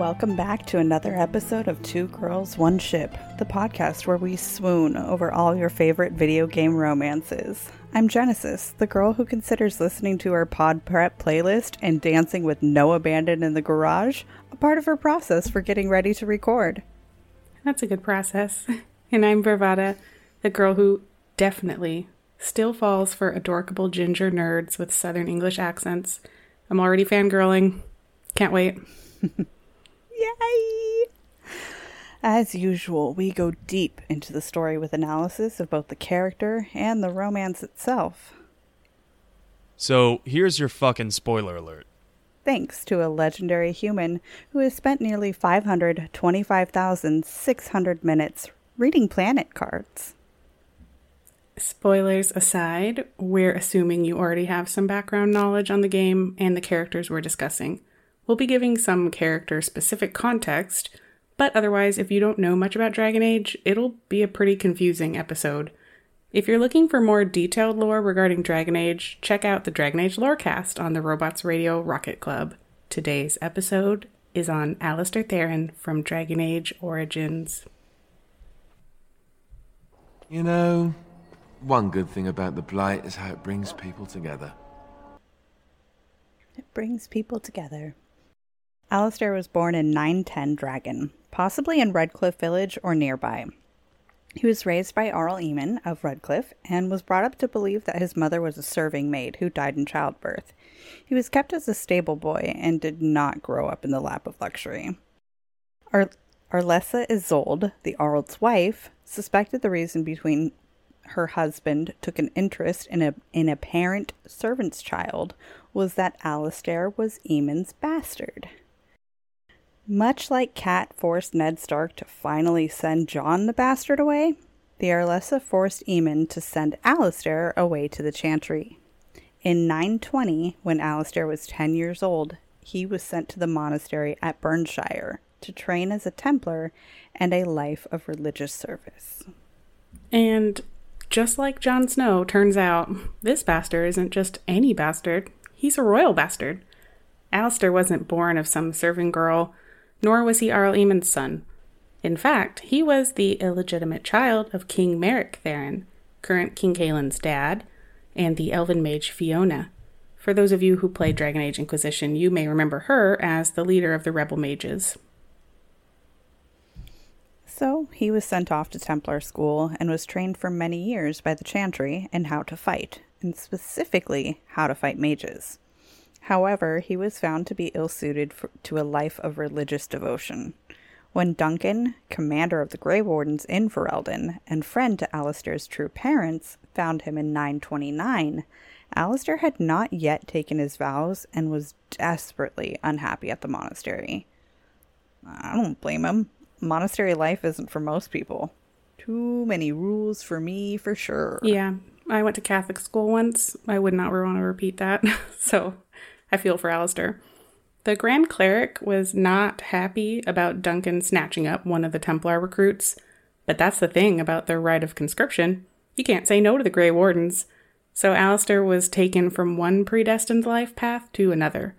Welcome back to another episode of Two Girls, One Ship, the podcast where we swoon over all your favorite video game romances. I'm Genesis, the girl who considers listening to her pod prep playlist and dancing with no abandon in the garage a part of her process for getting ready to record. That's a good process. And I'm Bravada, the girl who definitely still falls for adorable ginger nerds with southern English accents. I'm already fangirling. Can't wait. Yay! As usual, we go deep into the story with analysis of both the character and the romance itself. So here's your fucking spoiler alert. Thanks to a legendary human who has spent nearly 525,600 minutes reading planet cards. Spoilers aside, we're assuming you already have some background knowledge on the game and the characters we're discussing. We'll be giving some character specific context, but otherwise, if you don't know much about Dragon Age, it'll be a pretty confusing episode. If you're looking for more detailed lore regarding Dragon Age, check out the Dragon Age Lorecast on the Robots Radio Rocket Club. Today's episode is on Alistair Theirin from Dragon Age Origins. You know, one good thing about the Blight is how it brings people together. It brings people together. Alistair was born in 910 Dragon, possibly in Redcliffe Village or nearby. He was raised by Arl Eamon of Redcliffe and was brought up to believe that his mother was a serving maid who died in childbirth. He was kept as a stable boy and did not grow up in the lap of luxury. Ar- Arlessa Isolde, the Arl's wife, suspected the reason between her husband took an interest in a in a parent servant's child was that Alistair was Eamon's bastard. Much like Cat forced Ned Stark to finally send Jon the bastard away, the Arlessa forced Eamon to send Alistair away to the Chantry. In 920, when Alistair was 10 years old, he was sent to the monastery at Burnshire to train as a Templar and a life of religious service. And just like Jon Snow, turns out this bastard isn't just any bastard, he's a royal bastard. Alistair wasn't born of some serving girl, nor was he Arl Eamon's son. In fact, he was the illegitimate child of King Maric Theirin, current King Cailan's dad, and the elven mage Fiona. For those of you who played Dragon Age Inquisition, you may remember her as the leader of the rebel mages. So he was sent off to Templar school and was trained for many years by the Chantry in how to fight, and specifically how to fight mages. However, he was found to be ill suited to a life of religious devotion. When Duncan, commander of the Grey Wardens in Ferelden and friend to Alistair's true parents, found him in 929, Alistair had not yet taken his vows and was desperately unhappy at the monastery. I don't blame him. Monastery life isn't for most people. Too many rules for me, for sure. Yeah, I went to Catholic school once. I would not want to repeat that. so I feel for Alistair. The Grand Cleric was not happy about Duncan snatching up one of the Templar recruits, But that's the thing about their right of conscription. You can't say no to the Grey Wardens. So Alistair was taken from one predestined life path to another.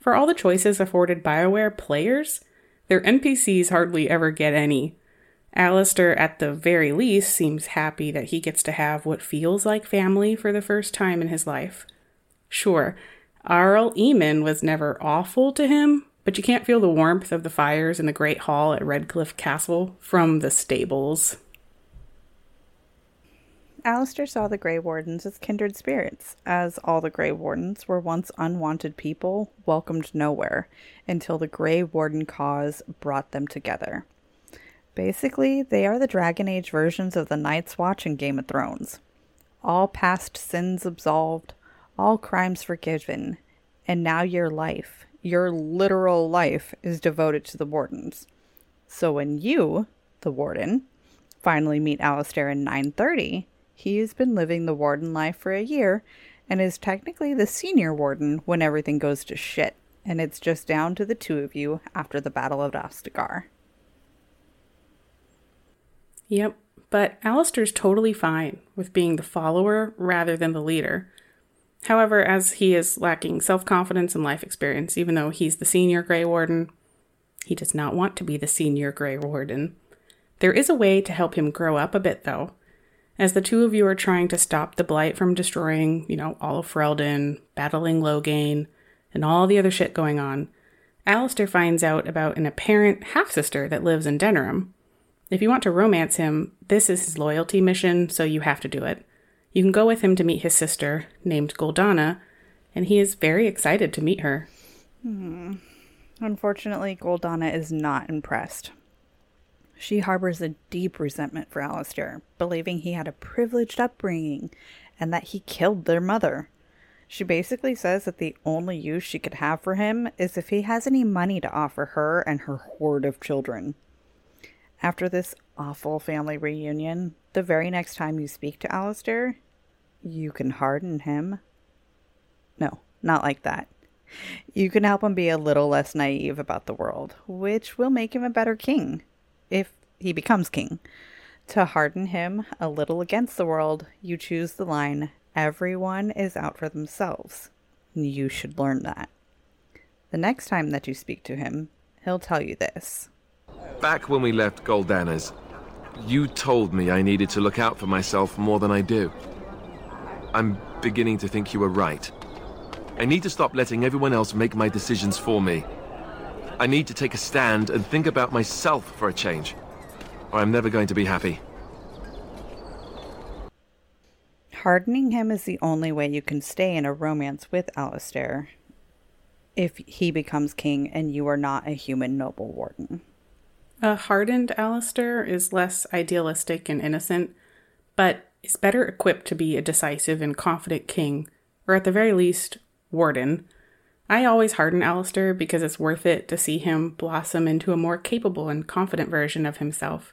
For all the choices afforded BioWare players, their NPCs hardly ever get any. Alistair, at the very least, seems happy that he gets to have what feels like family for the first time in his life. Sure, Arl Eamon was never awful to him, but you can't feel the warmth of the fires in the Great Hall at Redcliffe Castle from the stables. Alistair saw the Grey Wardens as kindred spirits, as all the Grey Wardens were once unwanted people welcomed nowhere until the Grey Warden cause brought them together. Basically, they are the Dragon Age versions of the Night's Watch in Game of Thrones. All past sins absolved, all crimes forgiven, and now your life, your literal life, is devoted to the Wardens. So when you, the Warden, finally meet Alistair in 930, he has been living the Warden life for a year and is technically the senior Warden when everything goes to shit, and it's just down to the two of you after the Battle of Ostagar. Yep, but Alistair's totally fine with being the follower rather than the leader. However, as he is lacking self confidence and life experience, even though he's the senior Grey Warden, he does not want to be the senior Grey Warden. There is a way to help him grow up a bit, though. As the two of you are trying to stop the Blight from destroying, you know, all of Ferelden, battling Loghain, and all the other shit going on, Alistair finds out about an apparent half sister that lives in Denerim. If you want to romance him, this is his loyalty mission, so you have to do it. You can go with him to meet his sister, named Goldanna, and he is very excited to meet her. Hmm. Unfortunately, Goldanna is not impressed. She harbors a deep resentment for Alistair, believing he had a privileged upbringing and that he killed their mother. She basically says that the only use she could have for him is if he has any money to offer her and her horde of children. After this awful family reunion, the very next time you speak to Alistair, you can harden him. No, not like that. You can help him be a little less naive about the world, which will make him a better king, if he becomes king. To harden him a little against the world, you choose the line everyone is out for themselves. You should learn that. The next time that you speak to him, he'll tell you this. Back when we left Goldanna's, you told me I needed to look out for myself more than I do. I'm beginning to think you were right. I need to stop letting everyone else make my decisions for me. I need to take a stand and think about myself for a change, or I'm never going to be happy. Hardening him is the only way you can stay in a romance with Alistair if he becomes king and you are not a human noble warden. A hardened Alistair is less idealistic and innocent, but is better equipped to be a decisive and confident king, or at the very least, warden. I always harden Alistair because it's worth it to see him blossom into a more capable and confident version of himself.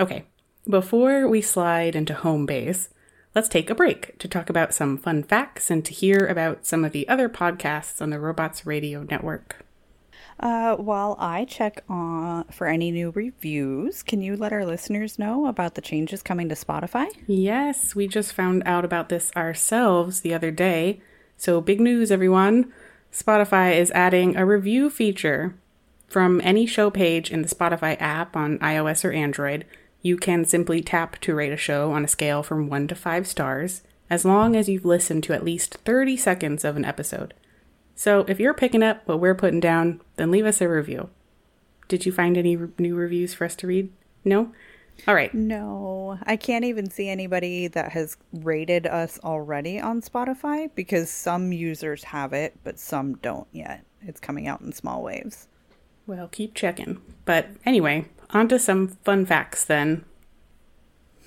Okay, before we slide into home base, let's take a break to talk about some fun facts and to hear about some of the other podcasts on the Robots Radio Network. Uh, while I check on for any new reviews, can you let our listeners know about the changes coming to Spotify? Yes, we just found out about this ourselves the other day. So, big news, everyone. Spotify is adding a review feature. From any show page in the Spotify app on iOS or Android, you can simply tap to rate a show on a scale from 1 to 5 stars, as long as you've listened to at least 30 seconds of an episode. So if you're picking up what we're putting down, then leave us a review. Did you find any re- new reviews for us to read? No? All right. No, I can't even see anybody that has rated us already on Spotify because some users have it, but some don't yet. It's coming out in small waves. Well, keep checking. But anyway, on to some fun facts then.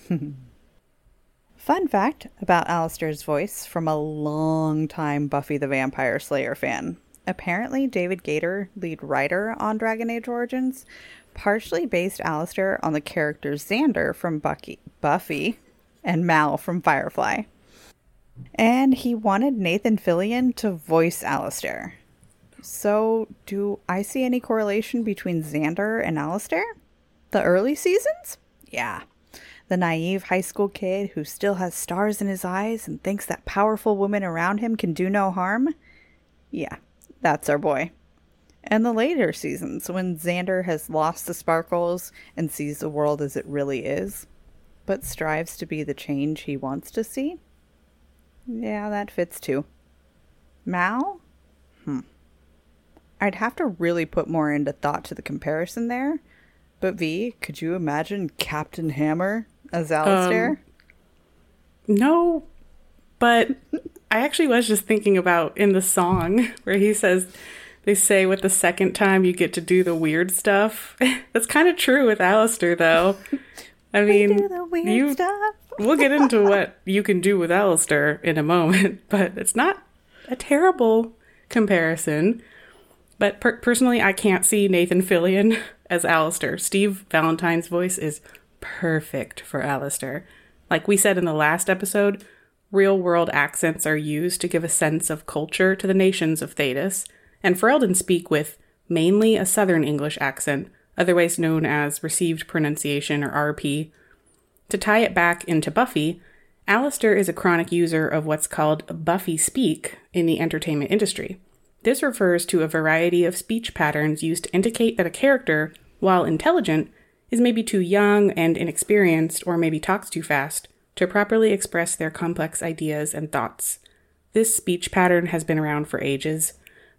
Fun fact about Alistair's voice from a long-time Buffy the Vampire Slayer fan. Apparently, David Gaider, lead writer on Dragon Age Origins, partially based Alistair on the characters Xander from Bucky, Buffy and Mal from Firefly. And he wanted Nathan Fillion to voice Alistair. So, do I see any correlation between Xander and Alistair? The early seasons? Yeah. The naive high school kid who still has stars in his eyes and thinks that powerful women around him can do no harm? Yeah, that's our boy. And the later seasons, when Xander has lost the sparkles and sees the world as it really is, but strives to be the change he wants to see? Yeah, that fits too. Mal? Hmm. I'd have to really put more into thought to the comparison there. But V, could you imagine Captain Hammer as Alistair? Um, no, but I actually was just thinking about in the song where he says, they say with the second time you get to do the weird stuff. That's kind of true with Alistair, though. I mean, you, stuff. we'll get into what you can do with Alistair in a moment, but it's not a terrible comparison. But per- personally, I can't see Nathan Fillion as Alistair. Steve Valentine's voice is perfect for Alistair. Like we said in the last episode, real world accents are used to give a sense of culture to the nations of Thedas, and Ferelden speak with mainly a Southern English accent, otherwise known as received pronunciation or RP. To tie it back into Buffy, Alistair is a chronic user of what's called Buffy speak in the entertainment industry. This refers to a variety of speech patterns used to indicate that a character, while intelligent, is maybe too young and inexperienced or maybe talks too fast to properly express their complex ideas and thoughts. This speech pattern has been around for ages,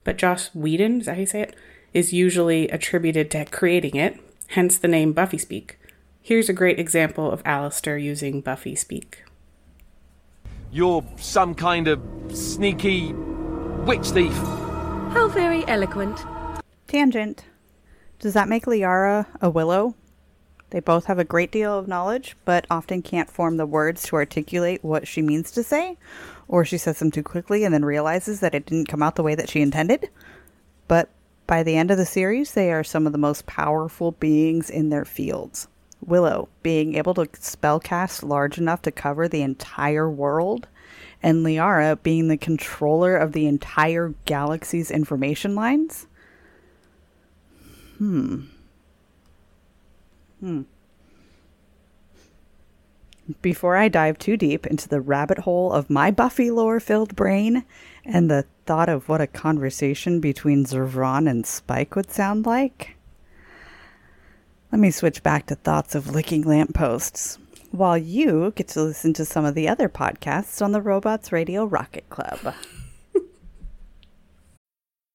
but Joss Whedon, is that how you say it, is usually attributed to creating it, hence the name Buffy Speak. Here's a great example of Alistair using Buffy Speak. You're some kind of sneaky witch thief. How very eloquent. Tangent. Does that make Liara a willow? They both have a great deal of knowledge, but often can't form the words to articulate what she means to say, or she says them too quickly and then realizes that it didn't come out the way that she intended. But by the end of the series, they are some of the most powerful beings in their fields. Willow being able to spellcast large enough to cover the entire world and Liara being the controller of the entire galaxy's information lines? Hmm. Hmm. Before I dive too deep into the rabbit hole of my Buffy lore filled brain and the thought of what a conversation between Zevran and Spike would sound like, let me switch back to thoughts of licking lampposts while you get to listen to some of the other podcasts on the Robots Radio Rocket Club.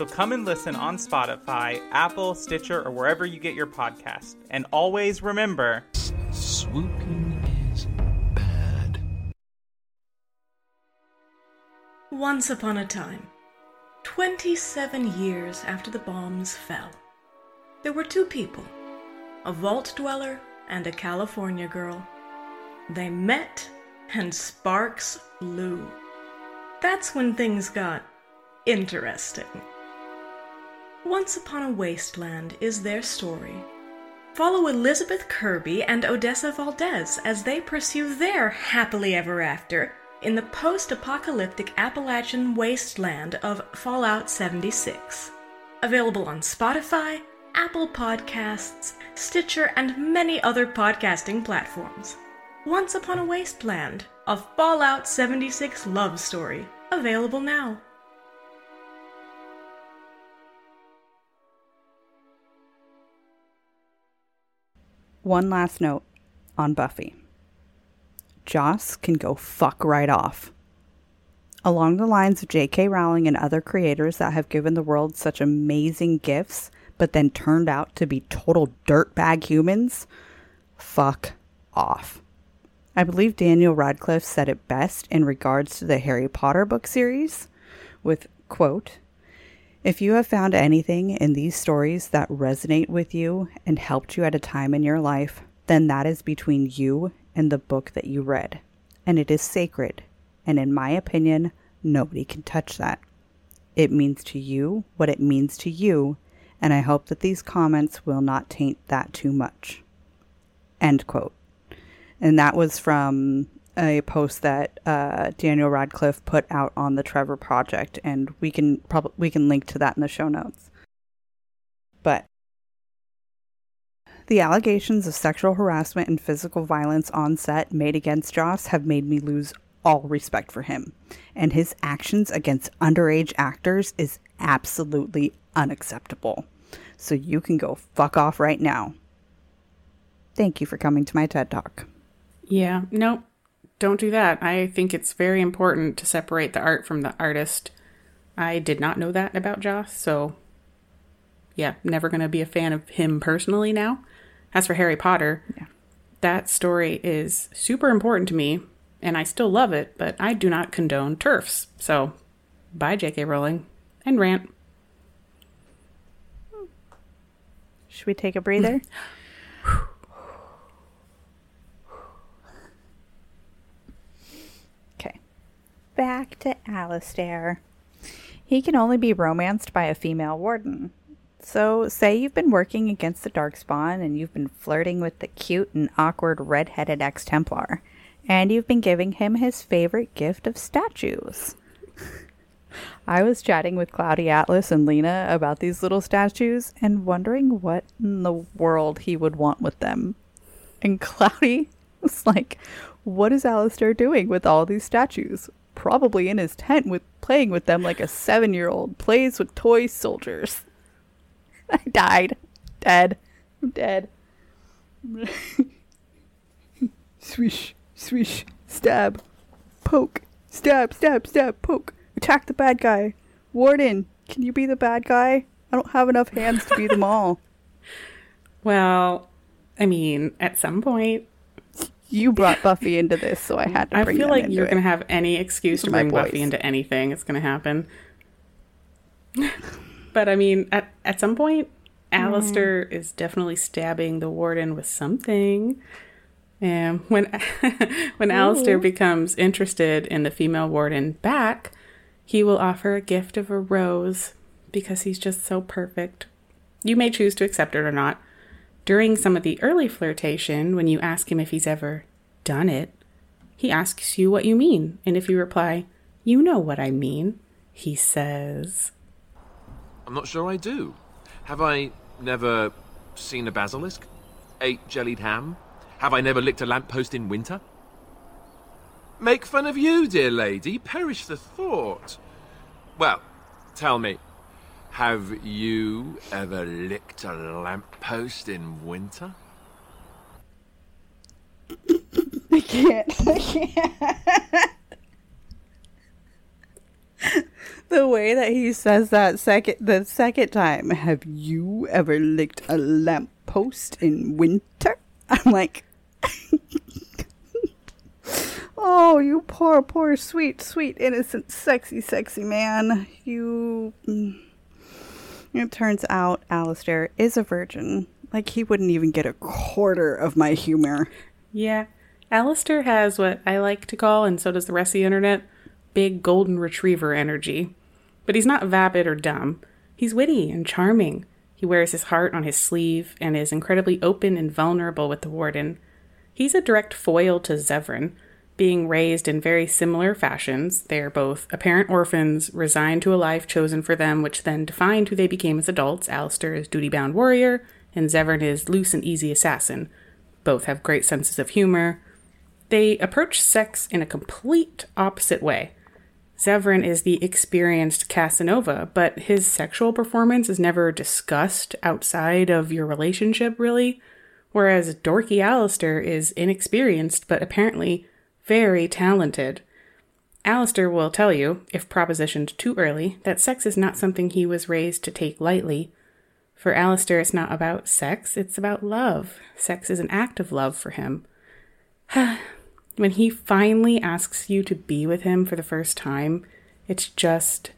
So come and listen on Spotify, Apple, Stitcher, or wherever you get your podcast. And always remember swooping is bad. Once upon a time, 27 years after the bombs fell, there were two people a vault dweller and a California girl. They met, and sparks flew. That's when things got interesting. Once Upon a Wasteland is their story. Follow Elizabeth Kirby and Odessa Valdez as they pursue their happily ever after in the post apocalyptic Appalachian wasteland of Fallout 76. Available on Spotify, Apple Podcasts, Stitcher, and many other podcasting platforms. Once Upon a Wasteland, a Fallout 76 love story, available now. One last note on Buffy. Joss can go fuck right off. Along the lines of J.K. Rowling and other creators that have given the world such amazing gifts, but then turned out to be total dirtbag humans, fuck off. I believe Daniel Radcliffe said it best in regards to the Harry Potter book series with quote if you have found anything in these stories that resonate with you and helped you at a time in your life, then that is between you and the book that you read. And it is sacred. And in my opinion, nobody can touch that. It means to you what it means to you, and I hope that these comments will not taint that too much. End quote. And that was from a post that uh, Daniel Radcliffe put out on the Trevor Project, and we can probably we can link to that in the show notes. But the allegations of sexual harassment and physical violence on set made against Joss have made me lose all respect for him, and his actions against underage actors is absolutely unacceptable. So you can go fuck off right now. Thank you for coming to my TED Talk. Yeah, no, don't do that. I think it's very important to separate the art from the artist. I did not know that about Joss, so yeah, never going to be a fan of him personally now. As for Harry Potter, yeah. that story is super important to me, and I still love it, but I do not condone turfs. So, bye, J.K. Rowling, and rant. Should we take a breather? back to Alistair. He can only be romanced by a female warden. So, say you've been working against the Darkspawn and you've been flirting with the cute and awkward red-headed ex-Templar, and you've been giving him his favorite gift of statues. I was chatting with Cloudy Atlas and Lena about these little statues and wondering what in the world he would want with them. And Cloudy was like, What is Alistair doing with all these statues? Probably in his tent with playing with them like a seven year old plays with toy soldiers. I died. Dead. I'm dead. swish, swish, stab, poke, stab, stab, stab, poke. Attack the bad guy. Warden, can you be the bad guy? I don't have enough hands to be them all. Well, I mean, at some point, you brought Buffy into this, so I had to. I feel like you're going to have any excuse to bring Buffy into anything. It's going to happen. but I mean, at at some point, Alistair mm. is definitely stabbing the warden with something. And when when Ooh. Alistair becomes interested in the female warden back, he will offer a gift of a rose because he's just so perfect. You may choose to accept it or not. During some of the early flirtation, when you ask him if he's ever done it, he asks you what you mean. And if you reply, You know what I mean, he says, I'm not sure I do. Have I never seen a basilisk? Ate jellied ham? Have I never licked a lamppost in winter? Make fun of you, dear lady. Perish the thought. Well, tell me, have you ever licked a lamppost in winter? I can't. I can't. the way that he says that second the second time, have you ever licked a lamppost in winter? I'm like Oh, you poor, poor, sweet, sweet, innocent, sexy, sexy man. You mm. It turns out Alistair is a virgin. Like, he wouldn't even get a quarter of my humor. Yeah. Alistair has what I like to call, and so does the rest of the internet, big golden retriever energy. But he's not vapid or dumb. He's witty and charming. He wears his heart on his sleeve and is incredibly open and vulnerable with the warden. He's a direct foil to Zevran, being raised in very similar fashions. They are both apparent orphans, resigned to a life chosen for them, which then defined who they became as adults. Alistair is duty bound warrior, and Zevran is loose and easy assassin. Both have great senses of humor. They approach sex in a complete opposite way. Zevran is the experienced Casanova, but his sexual performance is never discussed outside of your relationship, really. Whereas dorky Alistair is inexperienced, but apparently very talented. Alistair will tell you, if propositioned too early, that sex is not something he was raised to take lightly. For Alistair, it's not about sex, it's about love. Sex is an act of love for him. when he finally asks you to be with him for the first time, it's just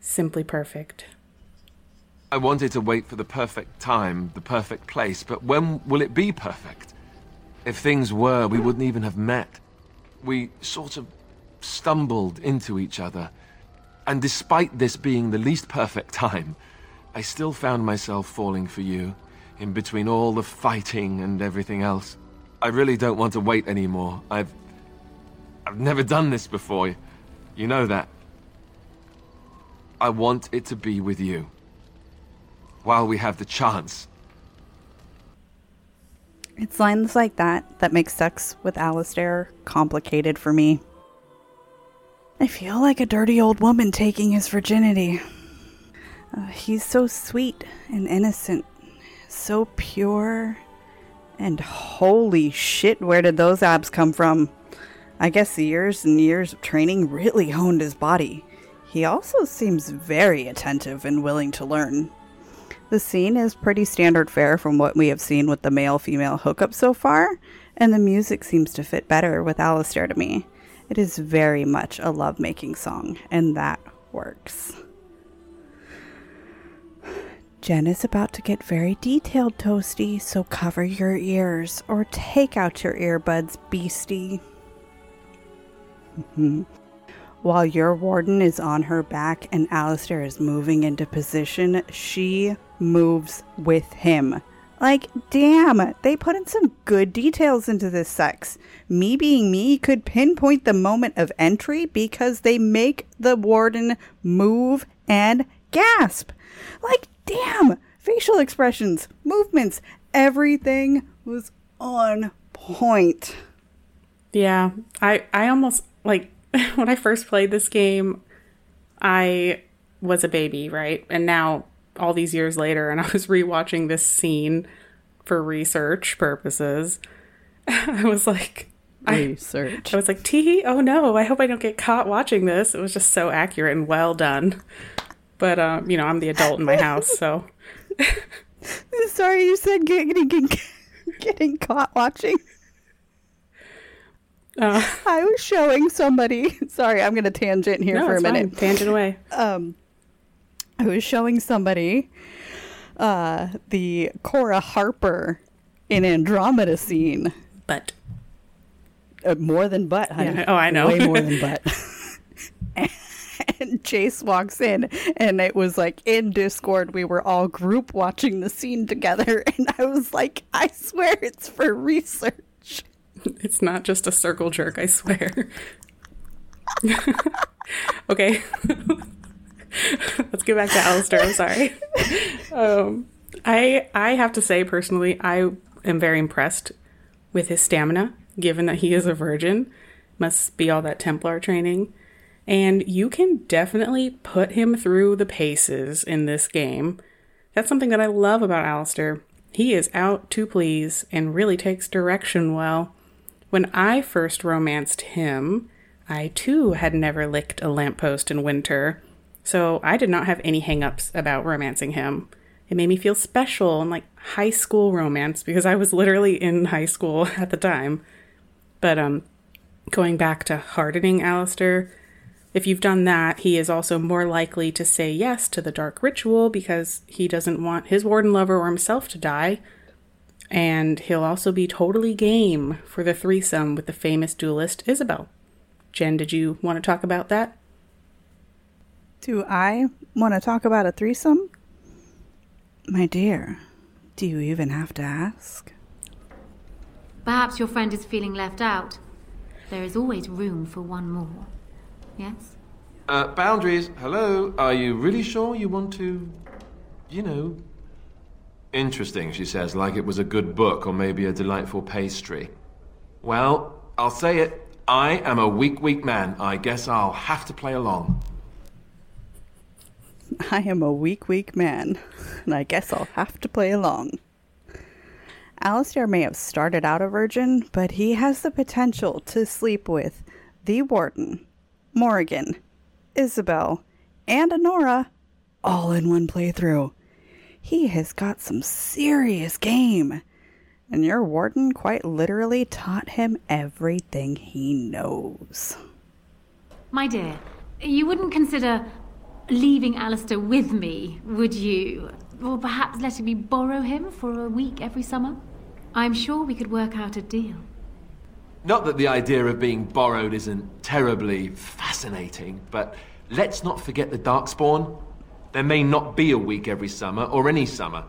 simply perfect. I wanted to wait for the perfect time, the perfect place, but when will it be perfect? If things were, we wouldn't even have met. We sort of stumbled into each other. And despite this being the least perfect time, I still found myself falling for you, in between all the fighting and everything else. I really don't want to wait anymore. I've... I've never done this before. You know that. I want it to be with you. While we have the chance. It's lines like that that make sex with Alistair complicated for me. I feel like a dirty old woman taking his virginity. Uh, he's so sweet and innocent, so pure and holy shit, where did those abs come from? I guess the years and years of training really honed his body. He also seems very attentive and willing to learn. The scene is pretty standard fare from what we have seen with the male female hookup so far, and the music seems to fit better with Alistair to me. It is very much a lovemaking song, and that works. Jen is about to get very detailed, Toasty, so cover your ears or take out your earbuds, beastie. Mm-hmm. While your warden is on her back and Alistair is moving into position, she moves with him. Like, damn, they put in some good details into this sex. Me being me could pinpoint the moment of entry because they make the warden move and gasp. Like, damn, facial expressions, movements, everything was on point. Yeah, I I almost like when I first played this game, I was a baby, right? And now all these years later and I was rewatching this scene for research purposes. I was like research. I, I was like, tee, oh no, I hope I don't get caught watching this. It was just so accurate and well done. But um, you know, I'm the adult in my house, so. Sorry, you said getting getting caught watching. Uh, I was showing somebody. Sorry, I'm going to tangent here no, for a minute. Fine. Tangent away. Um, I was showing somebody uh, the Cora Harper in Andromeda scene. But uh, more than butt, honey. Yeah. Oh, I know. Way more than butt. and Chase walks in, and it was like in Discord, we were all group watching the scene together, and I was like, I swear it's for research. It's not just a circle jerk, I swear. okay. Let's get back to Alistair. I'm sorry. Um, I I have to say personally, I am very impressed with his stamina, given that he is a virgin. Must be all that Templar training. And you can definitely put him through the paces in this game. That's something that I love about Alistair. He is out to please and really takes direction well. When I first romanced him, I too had never licked a lamppost in winter, so I did not have any hangups about romancing him. It made me feel special and like high school romance because I was literally in high school at the time. But um going back to hardening Alistair, if you've done that, he is also more likely to say yes to the dark ritual because he doesn't want his warden lover or himself to die. And he'll also be totally game for the threesome with the famous duelist Isabel. Jen, did you want to talk about that? Do I want to talk about a threesome? My dear, do you even have to ask? Perhaps your friend is feeling left out. there is always room for one more. Yes? Uh, boundaries, hello? Are you really sure you want to, you know... Interesting, she says, like it was a good book or maybe a delightful pastry. Well, I'll say it. I am a weak, weak man. I guess I'll have to play along. I am a weak, weak man, and I guess I'll have to play along. Alistair may have started out a virgin, but he has the potential to sleep with the Warden, Morrigan, Isabel, and Anora all in one playthrough. He has got some serious game. And your warden quite literally taught him everything he knows. My dear, you wouldn't consider leaving Alistair with me, would you? Or perhaps letting me borrow him for a week every summer? I'm sure we could work out a deal. Not that the idea of being borrowed isn't terribly fascinating, but let's not forget the Darkspawn. There may not be a week every summer, or any summer.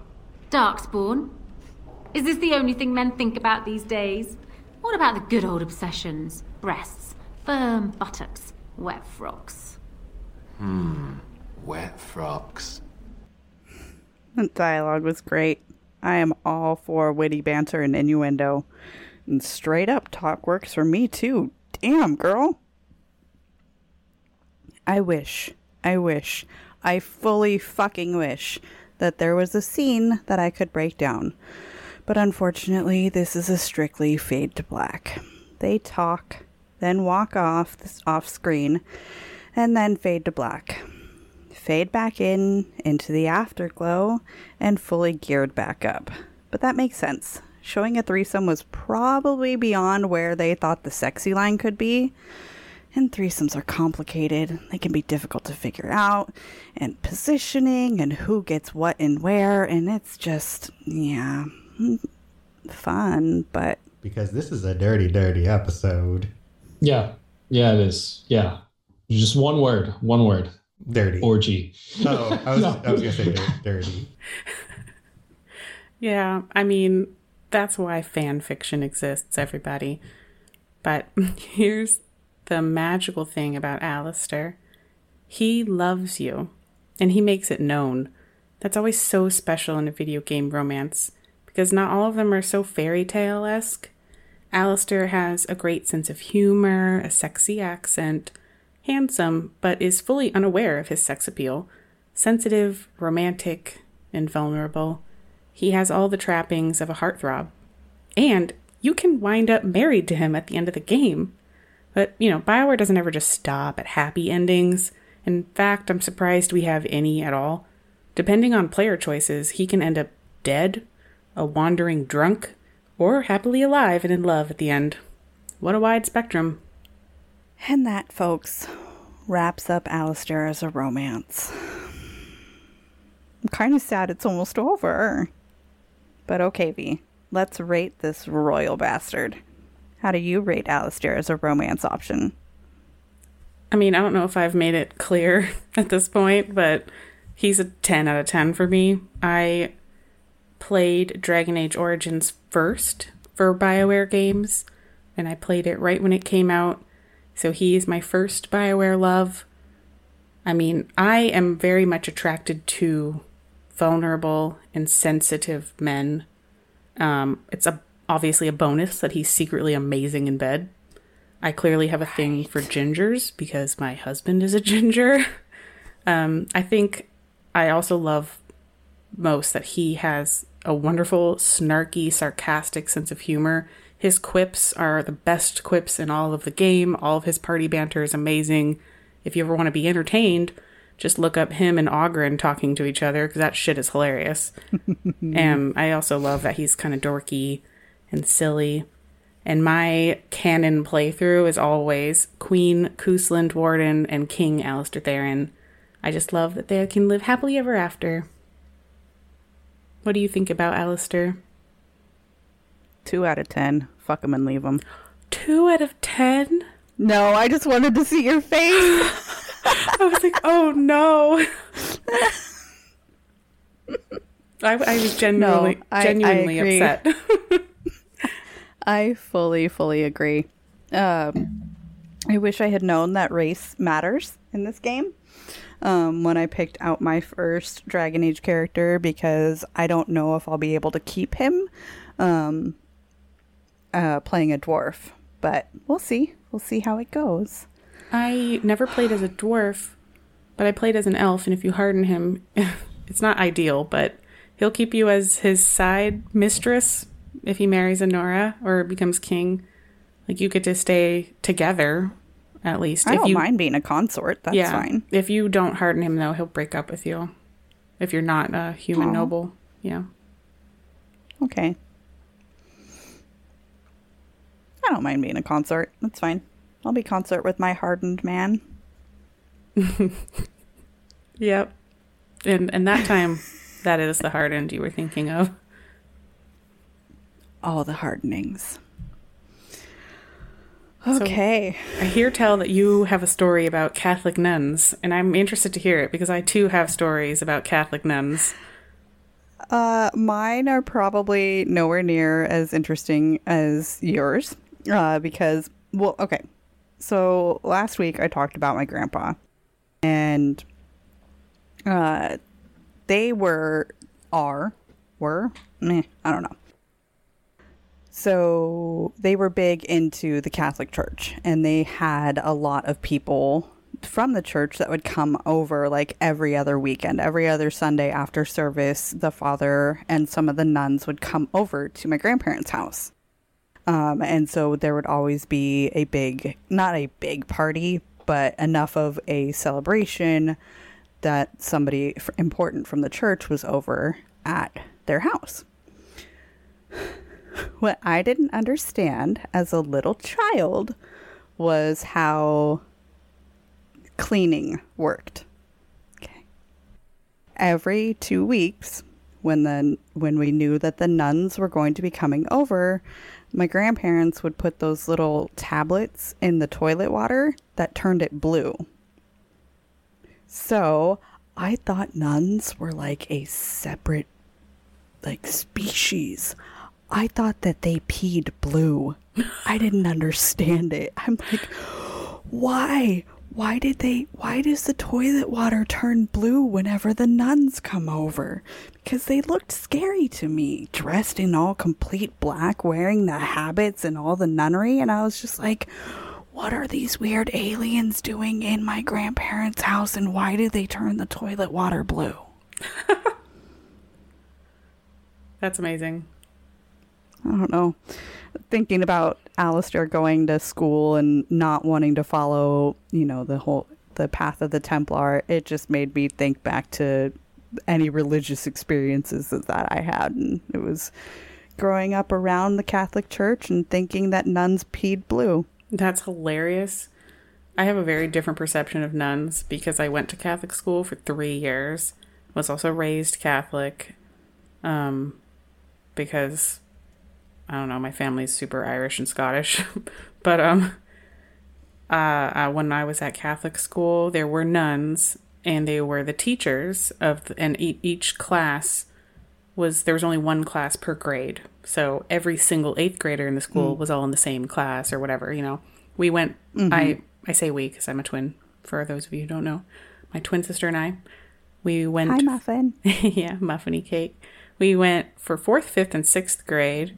Darkspawn? Is this the only thing men think about these days? What about the good old obsessions? Breasts, firm buttocks, wet frocks. Hmm, wet frocks. The dialogue was great. I am all for witty banter and innuendo. And straight up talk works for me too. Damn, girl. I wish, I wish, I fully fucking wish that there was a scene that I could break down. But unfortunately, this is a strictly fade to black. They talk, then walk off off screen, and then fade to black. Fade back in into the afterglow and fully geared back up. But that makes sense. Showing a threesome was probably beyond where they thought the sexy line could be. And threesomes are complicated. They can be difficult to figure out, and positioning, and who gets what and where, and it's just, yeah, mm, fun, but. Because this is a dirty, dirty episode. Yeah. Yeah, it is. Yeah. Just one word. One word. Dirty. Orgy. Oh, I was, no. I was going to say dirty. yeah, I mean, that's why fan fiction exists, everybody. But here's the magical thing about Alistair. He loves you, and he makes it known. That's always so special in a video game romance, because not all of them are so fairy tale esque. Alistair has a great sense of humor, a sexy accent, handsome, but is fully unaware of his sex appeal, sensitive, romantic, and vulnerable. He has all the trappings of a heartthrob. And you can wind up married to him at the end of the game. But, you know, Bioware doesn't ever just stop at happy endings. In fact, I'm surprised we have any at all. Depending on player choices, he can end up dead, a wandering drunk, or happily alive and in love at the end. What a wide spectrum. And that, folks, wraps up Alistair as a romance. I'm kind of sad it's almost over. But okay, V, let's rate this royal bastard. How do you rate Alistair as a romance option? I mean, I don't know if I've made it clear at this point, but he's a 10 out of 10 for me. I played Dragon Age Origins first for BioWare games, and I played it right when it came out. So he is my first BioWare love. I mean, I am very much attracted to vulnerable and sensitive men. Um, it's a obviously a bonus that he's secretly amazing in bed. I clearly have a right. thing for gingers because my husband is a ginger. um, I think I also love most that he has a wonderful, snarky, sarcastic sense of humor. His quips are the best quips in all of the game. All of his party banter is amazing. If you ever want to be entertained, just look up him and Oghren talking to each other because that shit is hilarious. and um, I also love that he's kind of dorky and silly. And my canon playthrough is always Queen Cousland Warden and King Alistair Theirin. I just love that they can live happily ever after. What do you think about Alistair? Two out of ten. Fuck them and leave them. Two out of ten? No, I just wanted to see your face. I was like, oh no. I, I was genuinely, no, I, genuinely I upset. I fully, fully agree. Um, I wish I had known that race matters in this game um, when I picked out my first Dragon Age character because I don't know if I'll be able to keep him um, uh, playing a dwarf. But we'll see. We'll see how it goes. I never played as a dwarf, but I played as an elf, and if you harden him, it's not ideal, but he'll keep you as his side mistress if he marries Anora or becomes king. Like you get to stay together, at least. I if don't you, mind being a consort. That's yeah, fine. If you don't harden him, though, he'll break up with you. If you're not a human Aw. noble, yeah. Okay. I don't mind being a consort. That's fine. I'll be consort with my hardened man. Yep. And and that time, that is the hard end you were thinking of. All the hardenings. So, Okay. I hear tell that you have a story about Catholic nuns, and I'm interested to hear it because I too have stories about Catholic nuns. Uh, mine are probably nowhere near as interesting as yours. Uh, because well, okay. So last week I talked about my grandpa, and uh, they were are were meh, I don't know. So they were big into the Catholic Church, and they had a lot of people from the church that would come over like every other weekend, every other Sunday after service. The father and some of the nuns would come over to my grandparents' house. Um, and so there would always be a big, not a big party, but enough of a celebration that somebody important from the church was over at their house. What I didn't understand as a little child was how cleaning worked. Okay. Every 2 weeks when the when we knew that the nuns were going to be coming over, my grandparents would put those little tablets in the toilet water that turned it blue. So, I thought nuns were like a separate like species. I thought that they peed blue. I didn't understand it. I'm like, why? Why did they why does the toilet water turn blue whenever the nuns come over? Because they looked scary to me, dressed in all complete black, wearing the habits and all the nunnery, and I was just like, what are these weird aliens doing in my grandparents' house and why do they turn the toilet water blue? That's amazing. I don't know. Thinking about Alistair going to school and not wanting to follow, you know, the whole the path of the Templar, it just made me think back to any religious experiences that, I had and it was growing up around the Catholic Church and thinking that nuns peed blue. That's hilarious. I have a very different perception of nuns because I went to Catholic school for three years. Was also raised Catholic, um, because I don't know, my family's super Irish and Scottish. but um, uh, uh, when I was at Catholic school, there were nuns, and they were the teachers of, the, and e- each class was there was only one class per grade. So every single eighth grader in the school Mm. was all in the same class or whatever. You know, we went. Mhm. I I say we because I'm a twin. For those of you who don't know, my twin sister and I, we went. Hi, Muffin. yeah, muffiny cake. We went for fourth, fifth, and sixth grade,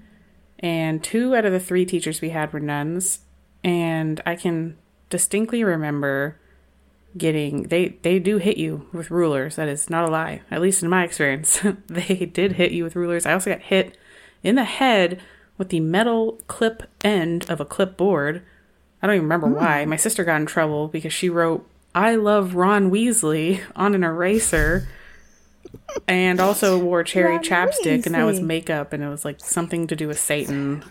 and two out of the three teachers we had were nuns, and I can distinctly remember getting they they do hit you with rulers. That is not a lie at least in my experience. They did hit you with rulers. I also got hit in the head with the metal clip end of a clipboard. I don't even remember hmm. why. My sister got in trouble because she wrote i love ron weasley on an eraser and also wore cherry Ron chapstick and that was makeup and it was like something to do with satan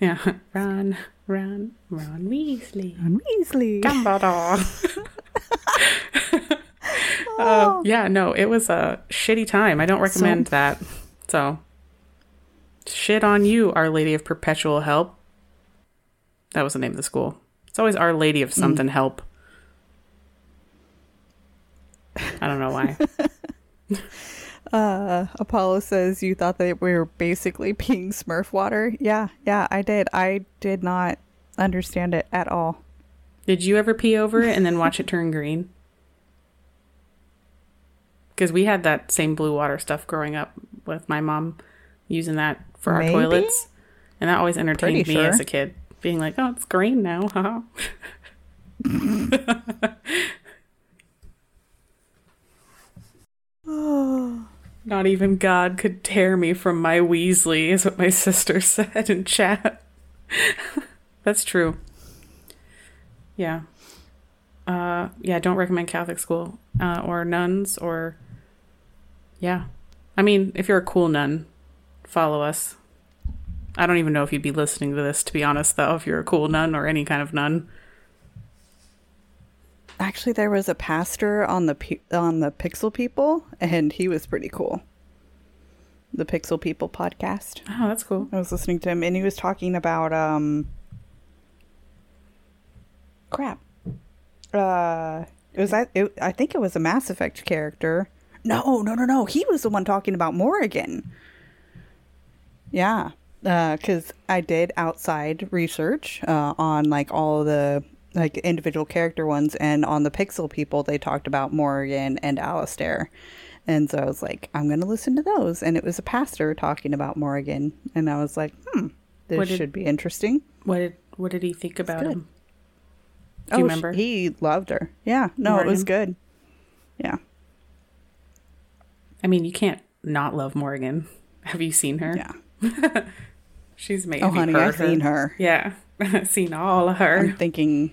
yeah ron ron ron weasley ron weasley Dumbledore. Uh, yeah, no, it was a shitty time. I don't recommend that. So, shit on you, Our Lady of Perpetual Help. That was the name of the school. It's always Our Lady of something help. I don't know why. Uh, Apollo says you thought that we were basically peeing Smurf water. Yeah, yeah, I did. I did not understand it at all. Did you ever pee over it and then watch it turn green? Because we had that same blue water stuff growing up with my mom using that for Maybe? our toilets. And that always entertained Pretty me as a kid, being like, oh, it's green now. Not even God could tear me from my Weasley, is what my sister said in chat. That's true. Yeah. Uh, yeah, don't recommend Catholic school uh, or nuns or. Yeah. I mean, if you're a cool nun, follow us. I don't even know if you'd be listening to this, to be honest, though, if you're a cool nun or any kind of nun. Actually, there was a pastor on the on the Pixel People, and he was pretty cool. The Pixel People podcast. Oh, that's cool. I was listening to him, and he was talking about um. Crap. Uh, it was that. It, I think it was a Mass Effect character. No, no, no, no. He was the one talking about Morrigan. Yeah, because I did outside research uh, on like all the like individual character ones, and on the Pixel people, they talked about Morrigan and Alistair. And so I was like, I'm going to listen to those. And it was a pastor talking about Morrigan And I was like, hmm, this What did- should be interesting. What did what did he think about him? Do you you remember? He loved her. Yeah. No, it was good. Yeah. I mean, you can't not love Morrigan. Have you seen her? Yeah. She's made. Oh, honey, I've seen her. Yeah, seen all of her. I'm thinking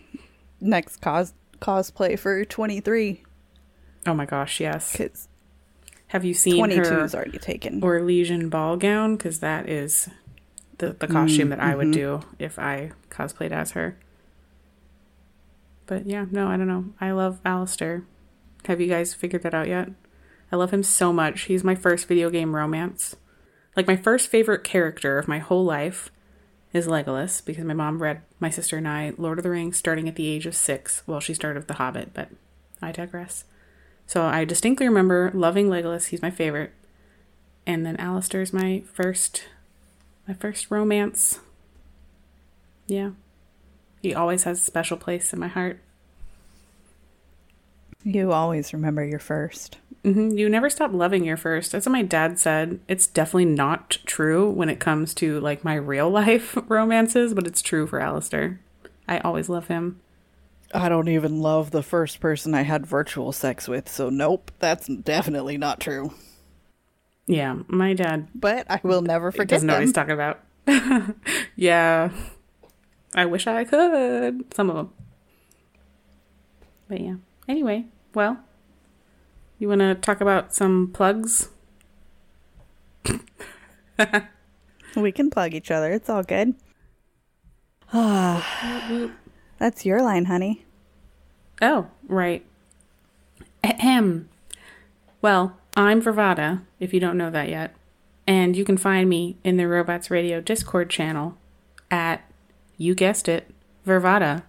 next cos cosplay for 23. Oh my gosh, yes. Because Have you seen 22 her is already taken. Orlesian ball gown? Because that is the the costume that I would Mhm. do if I cosplayed as her. But yeah, no, I don't know. I love Alistair. Have you guys figured that out yet? I love him so much. He's my first video game romance. Like my first favorite character of my whole life is Legolas because my mom read my sister and I Lord of the Rings starting at the age of six. Well, she started with The Hobbit, but I digress. So I distinctly remember loving Legolas. He's my favorite. And then Alistair's my first my first romance. Yeah. He always has a special place in my heart. You always remember your first. Hmm You never stop loving your first. That's what my dad said. It's definitely not true when it comes to like my real life romances, but it's true for Alistair. I always love him. I don't even love the first person I had virtual sex with, so nope, that's definitely not true. Yeah, my dad But I will never forget doesn't know what he's talking about. yeah. I wish I could. Some of them. But yeah. Anyway, well, you want to talk about some plugs? We can plug each other. It's all good. Ah, that's your line, honey. Oh, right. Ahem. Well, I'm Vervada, if you don't know that yet. And you can find me in the Robots Radio Discord channel at, you guessed it, Vervada.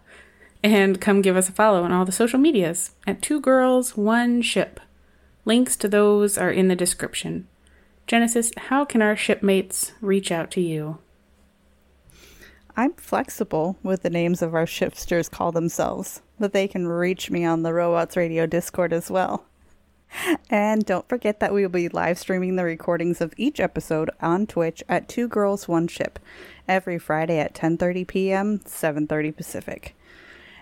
And come give us a follow on all the social medias at Two Girls, One Ship. Links to those are in the description. Genesis, how can our shipmates reach out to you? I'm flexible with the names of our shipsters call themselves, but they can reach me on the Robots Radio Discord as well. And don't forget that we will be live streaming the recordings of each episode on Twitch at Two Girls One Ship every Friday at 10:30 p.m., 7:30 Pacific.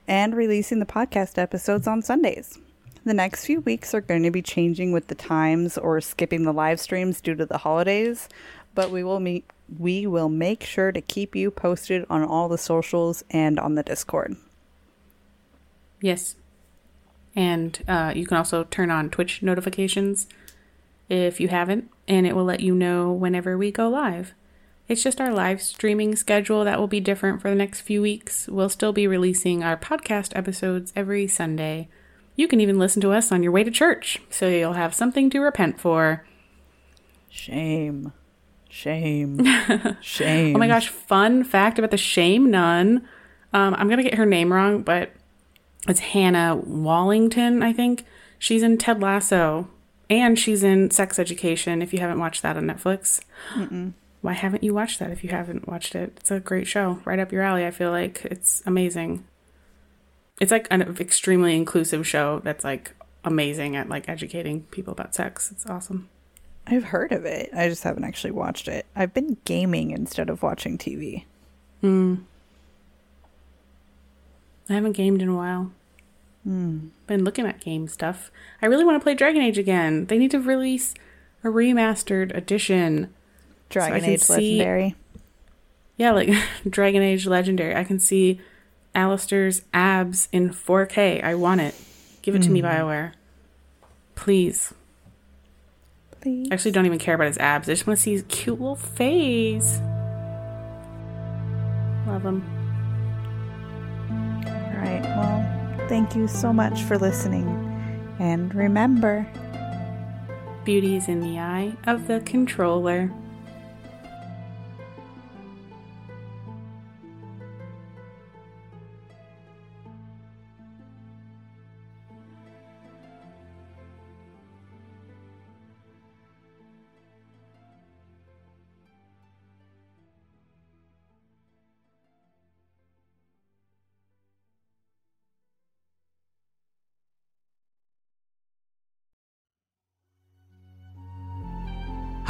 And releasing the podcast episodes on Sundays. The next few weeks are going to be changing with the times or skipping the live streams due to the holidays, but we will meet we will make sure to keep you posted on all the socials and on the Discord. Yes. And uh, you can also turn on Twitch notifications if you haven't, and it will let you know whenever we go live. It's just our live streaming schedule that will be different for the next few weeks. We'll still be releasing our podcast episodes every Sunday. You can even listen to us on your way to church, so you'll have something to repent for. Shame. Shame. Shame. Oh my gosh, fun fact about the shame nun. Um, I'm gonna get her name wrong, but it's Hannah Wallington, I think. She's in Ted Lasso, and she's in Sex Education. If you haven't watched that on Netflix, Mm-mm. why haven't you watched that if you haven't watched it? It's a great show, right up your alley. I feel like it's amazing. It's like an extremely inclusive show that's like amazing at like educating people about sex. It's awesome. I've heard of it. I just haven't actually watched it. I've been gaming instead of watching TV. Hmm. I haven't gamed in a while. Hmm. Been looking at game stuff. I really want to play Dragon Age again. They need to release a remastered edition. Dragon can Age see- Legendary. Yeah, like Dragon Age Legendary. I can see Alistair's abs in 4K. I want it. Give it to me, Hmm. BioWare. Please. Please. I actually don't even care about his abs. I just want to see his cute little face. Love him. All right. Well, thank you so much for listening. And remember, Beauty is in the eye of the controller.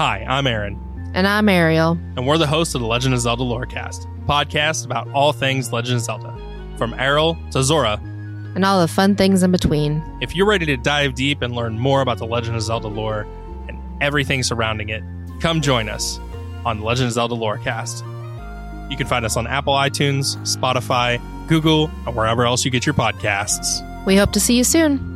Hi, I'm Aaron, And I'm Ariel. and we're the hosts of the Legend of Zelda Lorecast, a podcast about all things Legend of Zelda, from Errol to Zora. And all the fun things in between. If you're ready to dive deep and learn more about the Legend of Zelda lore and everything surrounding it, come join us on the Legend of Zelda Lorecast. You can find us on Apple iTunes, Spotify, Google, and wherever else you get your podcasts. We hope to see you soon.